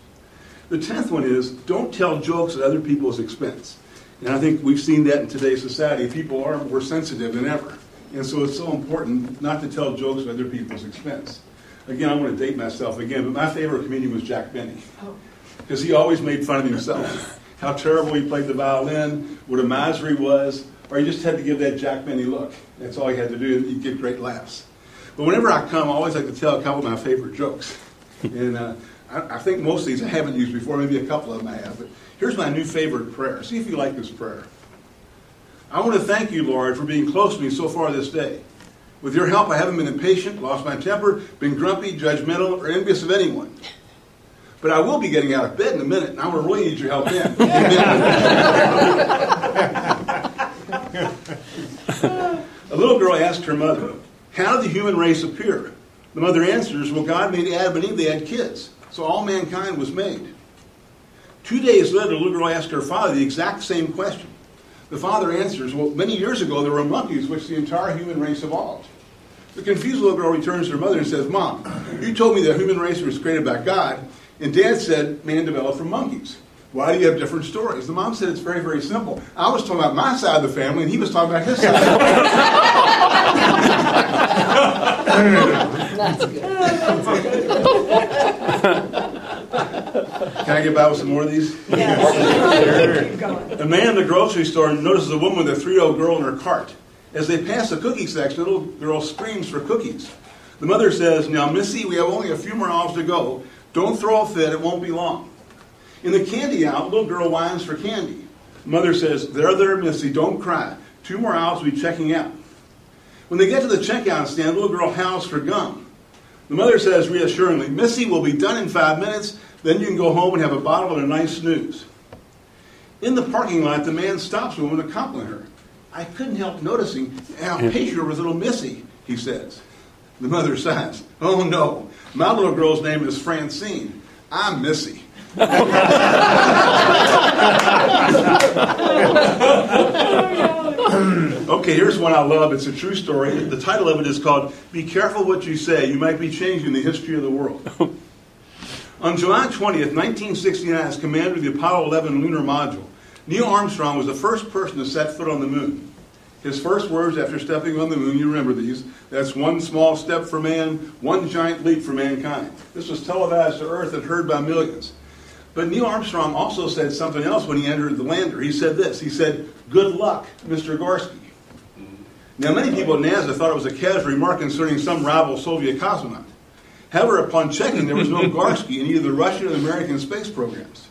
The tenth one is don't tell jokes at other people's expense. And I think we've seen that in today's society. People are more sensitive than ever. And so it's so important not to tell jokes at other people's expense. Again, I'm going to date myself again, but my favorite comedian was Jack Benny. Oh. Because he always made fun of himself. How terrible he played the violin, what a miser he was, or you just had to give that Jack Benny look. That's all you had to do, and he'd get great laughs. But whenever I come, I always like to tell a couple of my favorite jokes. And uh, I, I, think most of these I haven't used before, maybe a couple of them I have. But here's my new favorite prayer. See if you like this prayer. I want to thank you, Lord, for being close to me so far this day. With your help, I haven't been impatient, lost my temper, been grumpy, judgmental, or envious of anyone. But I will be getting out of bed in a minute, and I will really need your help then. a little girl asked her mother, How did the human race appear? The mother answers, Well, God made Adam and Eve, they had kids. So all mankind was made. Two days later, the little girl asked her father the exact same question. The father answers, Well, many years ago, there were monkeys, which the entire human race evolved. The confused little girl returns to her mother and says, Mom, you told me the human race was created by God, and Dad said man developed from monkeys. Why do you have different stories? The mom said it's very, very simple. I was talking about my side of the family, and he was talking about his side. That's good. Can I get by with some more of these? Yes. a man in the grocery store notices a woman with a three-year-old girl in her cart. As they pass the cookie section, the little girl screams for cookies. The mother says, Now, Missy, we have only a few more hours to go. Don't throw a fit, it won't be long. In the candy aisle, little girl whines for candy. Mother says, There, there, Missy, don't cry. Two more hours, we'll be checking out. When they get to the checkout stand, little girl howls for gum. The mother says reassuringly, Missy will be done in five minutes, then you can go home and have a bottle and a nice snooze. In the parking lot, the man stops a woman to compliment her. I couldn't help noticing how patient was little Missy, he says. The mother sighs, Oh no, my little girl's name is Francine. I'm Missy. okay, here's one I love. It's a true story. The title of it is called Be Careful What You Say. You might be changing the history of the world. On July 20th, 1969, as commander of the Apollo 11 lunar module, Neil Armstrong was the first person to set foot on the moon. His first words after stepping on the moon, you remember these, that's one small step for man, one giant leap for mankind. This was televised to Earth and heard by millions. But Neil Armstrong also said something else when he entered the lander. He said this, he said, good luck, Mr. Gorsky. Now, many people at NASA thought it was a casual remark concerning some rival Soviet cosmonaut. However, upon checking, there was no Gorsky in either the Russian or the American space programs.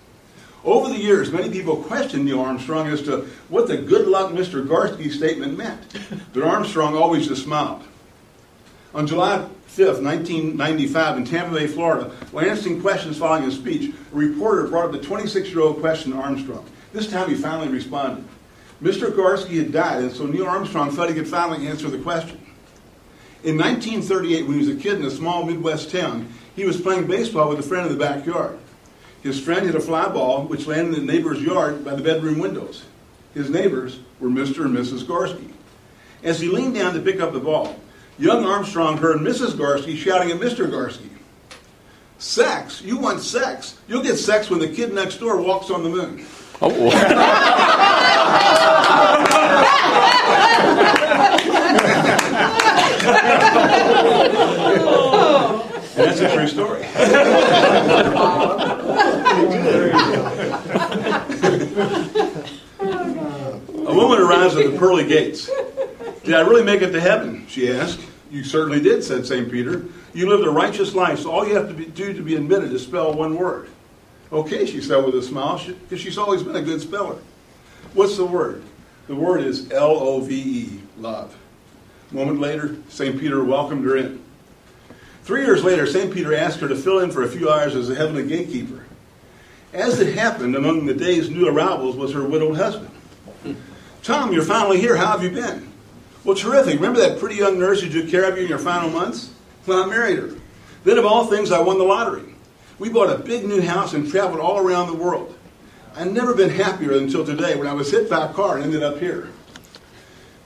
Over the years, many people questioned Neil Armstrong as to what the good luck Mr. Gorsky statement meant, but Armstrong always just smiled. On July 5th, 1995, in Tampa Bay, Florida, while answering questions following his speech, a reporter brought up the 26 year old question to Armstrong. This time he finally responded. Mr. Gorsky had died, and so Neil Armstrong thought he could finally answer the question. In 1938, when he was a kid in a small Midwest town, he was playing baseball with a friend in the backyard. His friend hit a fly ball which landed in the neighbor's yard by the bedroom windows. His neighbors were Mr. and Mrs. Gorsky. As he leaned down to pick up the ball, young Armstrong heard Mrs. Gorsky shouting at Mr. Gorsky, Sex? You want sex? You'll get sex when the kid next door walks on the moon. Oh. that's a true story. a woman arrives at the pearly gates. Did I really make it to heaven? She asked. You certainly did, said St. Peter. You lived a righteous life, so all you have to be, do to be admitted is spell one word. Okay, she said with a smile, because she's always been a good speller. What's the word? The word is L O V E, love. Moment later, St. Peter welcomed her in. Three years later, St. Peter asked her to fill in for a few hours as a heavenly gatekeeper. As it happened, among the day's new arrivals was her widowed husband. Tom, you're finally here. How have you been? Well, terrific. Remember that pretty young nurse who took care of you in your final months? Well, I married her. Then, of all things, I won the lottery. We bought a big new house and traveled all around the world. I've never been happier until today when I was hit by a car and ended up here.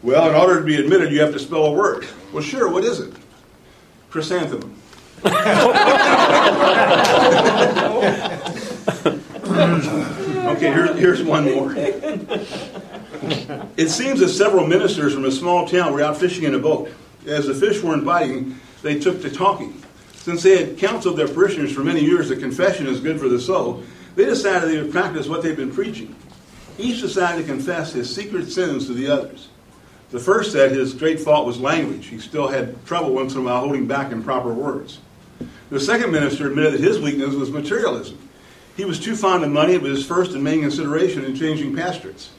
Well, in order to be admitted, you have to spell a word. Well, sure, what is it? Chrysanthemum. okay, here, here's one more. It seems that several ministers from a small town were out fishing in a boat. As the fish weren't biting, they took to talking. Since they had counseled their parishioners for many years that confession is good for the soul, they decided they would practice what they'd been preaching. Each decided to confess his secret sins to the others. The first said his great fault was language. He still had trouble once in a while holding back improper words. The second minister admitted that his weakness was materialism. He was too fond of money, it his first and main consideration in changing pastorates.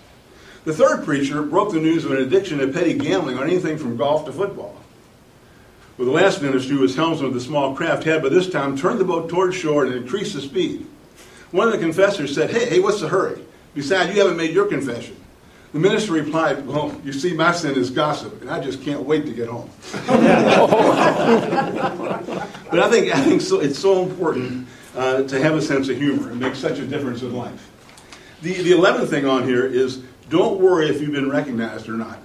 The third preacher broke the news of an addiction to petty gambling on anything from golf to football. Well, the last minister, who was helmsman of the small craft, had by this time turned the boat toward shore and increased the speed. One of the confessors said, Hey, hey, what's the hurry? Besides, you haven't made your confession. The minister replied, Well, you see, my sin is gossip, and I just can't wait to get home. but I think, I think so, it's so important uh, to have a sense of humor. It makes such a difference in life. The, the 11th thing on here is don't worry if you've been recognized or not.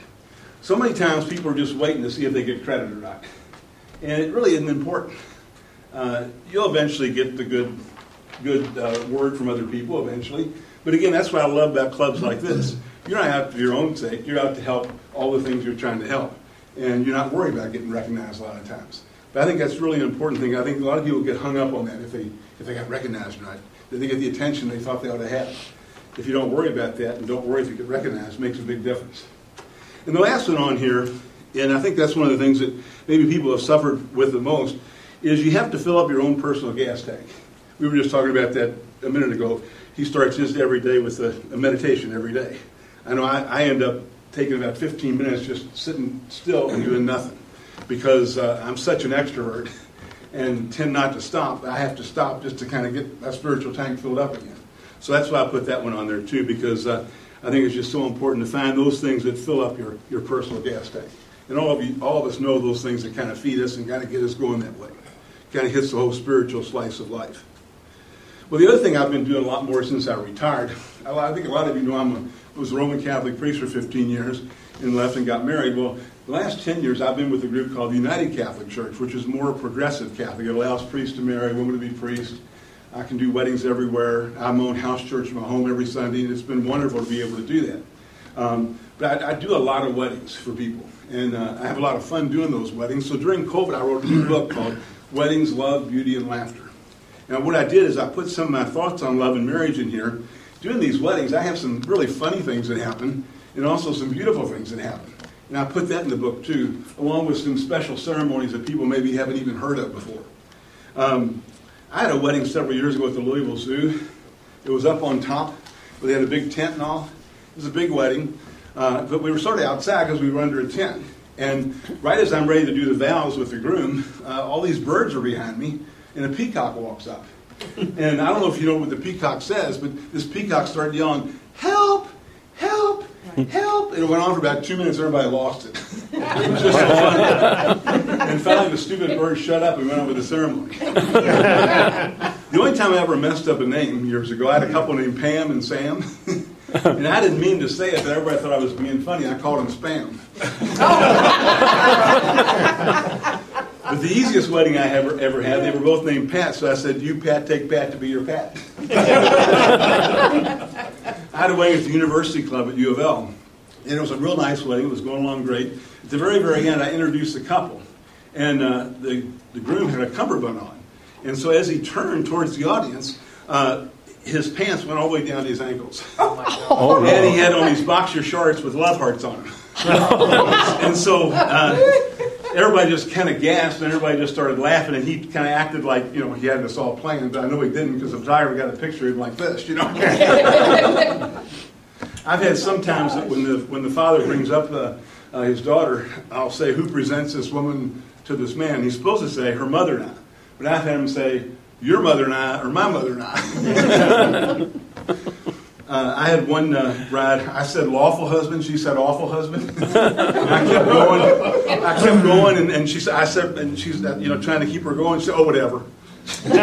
So many times people are just waiting to see if they get credit or not. And it really isn't important. Uh, you'll eventually get the good, good uh, word from other people eventually. But again, that's what I love about clubs like this. You're not out for your own sake. You're out to help all the things you're trying to help. And you're not worried about getting recognized a lot of times. But I think that's really an important thing. I think a lot of people get hung up on that if they, if they got recognized or not. That they get the attention they thought they ought to have. If you don't worry about that and don't worry if you get recognized, makes a big difference. And the last one on here, and I think that's one of the things that maybe people have suffered with the most, is you have to fill up your own personal gas tank. We were just talking about that a minute ago. He starts his every day with a, a meditation every day. I know I, I, end up taking about 15 minutes just sitting still and doing nothing because uh, I'm such an extrovert and tend not to stop. I have to stop just to kind of get my spiritual tank filled up again. So that's why I put that one on there too because uh, I think it's just so important to find those things that fill up your, your personal gas tank. And all of you, all of us know those things that kind of feed us and kind of get us going that way. Kind of hits the whole spiritual slice of life. Well, the other thing I've been doing a lot more since I retired, I think a lot of you know I'm was a Roman Catholic priest for 15 years and left and got married. Well, the last 10 years I've been with a group called the United Catholic Church, which is more progressive Catholic. It allows priests to marry, women to be priests. I can do weddings everywhere. I'm own house church in my home every Sunday, and it's been wonderful to be able to do that. Um, but I, I, do a lot of weddings for people, and uh, I have a lot of fun doing those weddings. So during COVID, I wrote a new book called Weddings, Love, Beauty, and Laughter. Now, what I did is I put some of my thoughts on love and marriage in here. Doing these weddings, I have some really funny things that happen, and also some beautiful things that happen. And I put that in the book too, along with some special ceremonies that people maybe haven't even heard of before. Um, I had a wedding several years ago at the Louisville Zoo. It was up on top, but they had a big tent and all. It was a big wedding, uh, but we were sort of outside because we were under a tent. And right as I'm ready to do the vows with the groom, uh, all these birds are behind me, and a peacock walks up. And I don't know if you know what the peacock says, but this peacock started yelling, Help! Help! Help! And it went on for about two minutes, everybody lost it. it was just so funny. And finally, the stupid bird shut up and went on with the ceremony. the only time I ever messed up a name years ago, I had a couple named Pam and Sam. and I didn't mean to say it, but everybody thought I was being funny. I called them spam. but the easiest wedding I ever ever had, they were both named Pat, so I said, "You Pat, take Pat to be your Pat." I had a wedding at the University Club at U of L, and it was a real nice wedding. It was going along great. At the very, very end, I introduced the couple, and uh, the the groom had a cummerbund on, and so as he turned towards the audience. Uh, his pants went all the way down to his ankles. Oh, no. And he had on these boxer shorts with love hearts on them. and so uh, everybody just kind of gasped and everybody just started laughing and he kind of acted like, you know, he had this all planned, but I know he didn't because the driver got a picture of him like this, you know. I've had some times that when the, when the father brings up uh, uh, his daughter, I'll say, who presents this woman to this man? He's supposed to say, her mother and I. But I've had him say, your mother and I, or my mother and I. Uh, I had one uh, bride. I said lawful husband. She said awful husband. I kept going. I kept going, and, and she said, I said, and she's uh, you know trying to keep her going. She said, oh whatever. but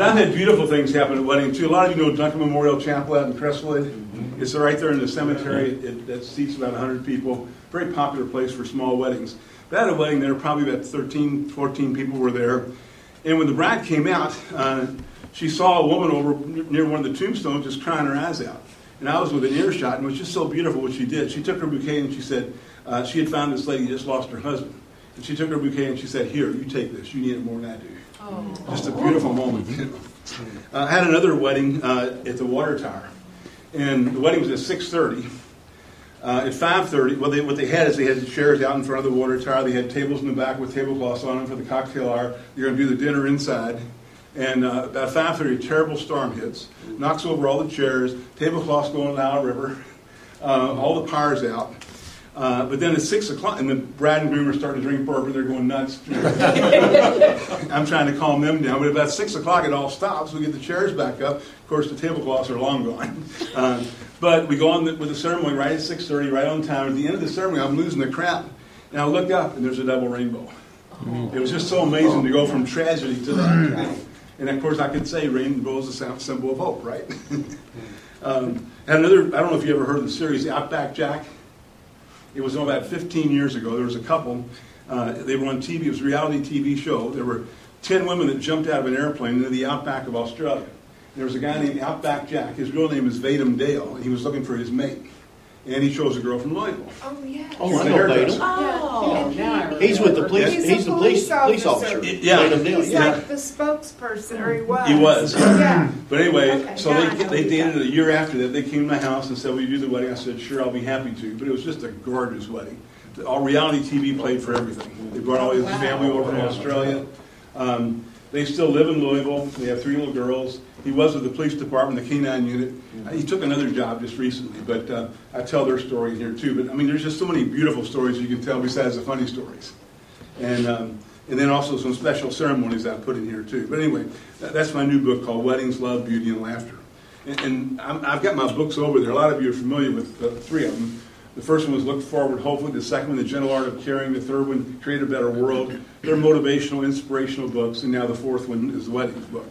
I've had beautiful things happen at weddings too. A lot of you know Duncan Memorial Chapel out in Crestwood. Mm-hmm. It's right there in the cemetery. It, it seats about 100 people. Very popular place for small weddings. But at a wedding there, probably about 13, 14 people were there. And when the bride came out, uh, she saw a woman over near one of the tombstones just crying her eyes out. And I was within earshot, and it was just so beautiful what she did. She took her bouquet and she said, uh, she had found this lady just lost her husband. And she took her bouquet and she said, Here, you take this. You need it more than I do. Oh. Just a beautiful moment. uh, I had another wedding uh, at the water tower. And the wedding was at 6.30. Uh, at 5.30, well, they, what they had is they had chairs out in front of the water tower. They had tables in the back with tablecloths on them for the cocktail hour. They're going to do the dinner inside. And uh, about 5.30, a terrible storm hits, knocks over all the chairs, tablecloths going down the river, uh, all the power's out. Uh, but then at six o'clock, and the bride and groom are starting to drink bourbon. They're going nuts. I'm trying to calm them down. But about six o'clock, it all stops. We get the chairs back up. Of course, the tablecloths are long gone. Uh, but we go on the, with the ceremony right at 6:30, right on time. At the end of the ceremony, I'm losing the crowd, and I look up, and there's a double rainbow. It was just so amazing to go from tragedy to that. And of course, I could say rainbow is a symbol of hope, right? um, and another, I don't know if you ever heard of the series the Outback Jack. It was about 15 years ago. There was a couple. Uh, they were on TV. It was a reality TV show. There were 10 women that jumped out of an airplane into the outback of Australia. There was a guy named Outback Jack. His real name is Vadim Dale. He was looking for his mate. And he chose a girl from Louisville. Oh, yeah. Oh, I know Vadim. Oh, Yeah, He's with the police, He's a he's the police, police police officer. officer. Yeah. Vadim He's yeah. like the spokesperson, or he was. He was. Yeah. But anyway, Okay, so now I they, know they who dated that a year after that. They came to my house and said, Will you do the wedding? I said, Sure, I'll be happy to. But it was just a gorgeous wedding. All reality TV played for everything. They brought all his family over from Australia. Um, they still live in Louisville. They have three little girls. He was with the police department, the K-9 unit. Uh, He took another job just recently, but uh, I tell their story here too. But I mean, there's just so many beautiful stories you can tell besides the funny stories. And, um, and then also some special ceremonies I put in here too. But anyway, that, that's my new book called Weddings, Love, Beauty, and Laughter. And, and I'm, I've got my books over there. A lot of you are familiar with uh, three of them. The first one was Look Forward, Hopefully. The second one, The Gentle Art of Caring. The third one, Create a Better World. They're motivational, inspirational books. And now the fourth one is the Weddings book.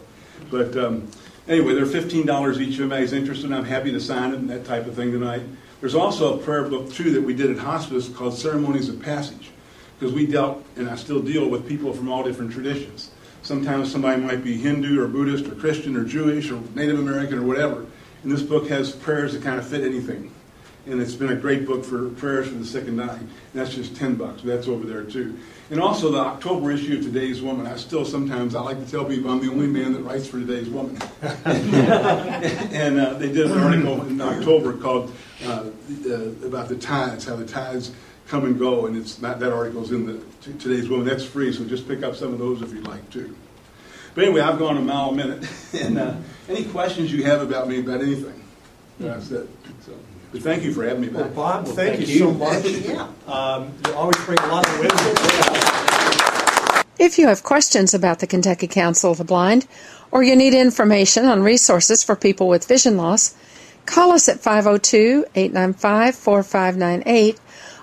But um, anyway, they're $15 each. If anybody's interested, I'm happy to sign it and that type of thing tonight. There's also a prayer book, too, that we did at hospice called Ceremonies of Passage because we dealt, and I still deal with people from all different traditions. Sometimes somebody might be Hindu or Buddhist or Christian or Jewish or Native American or whatever. And this book has prayers that kind of fit anything. And it's been a great book for prayers for the sick and dying. And that's just 10 bucks. That's over there too. And also the October issue of Today's Woman. I still sometimes, I like to tell people I'm the only man that writes for Today's Woman. and uh, they did an article in October called uh, uh, about the tides, how the tides come and go, and it's not that article's in the t- today's woman. That's free, so just pick up some of those if you'd like to. But anyway, I've gone a mile a minute, and uh, any questions you have about me about anything, that's it. So, but thank you for having me Well. Bob, Well, thank thank you so much. Yeah. Um, You always bring a lot of wisdom. If you have questions about the Kentucky Council of the Blind, or you need information on resources for people with vision loss, call us at 502 895 4598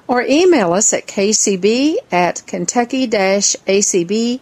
or email us at kcb at kentucky acb.org.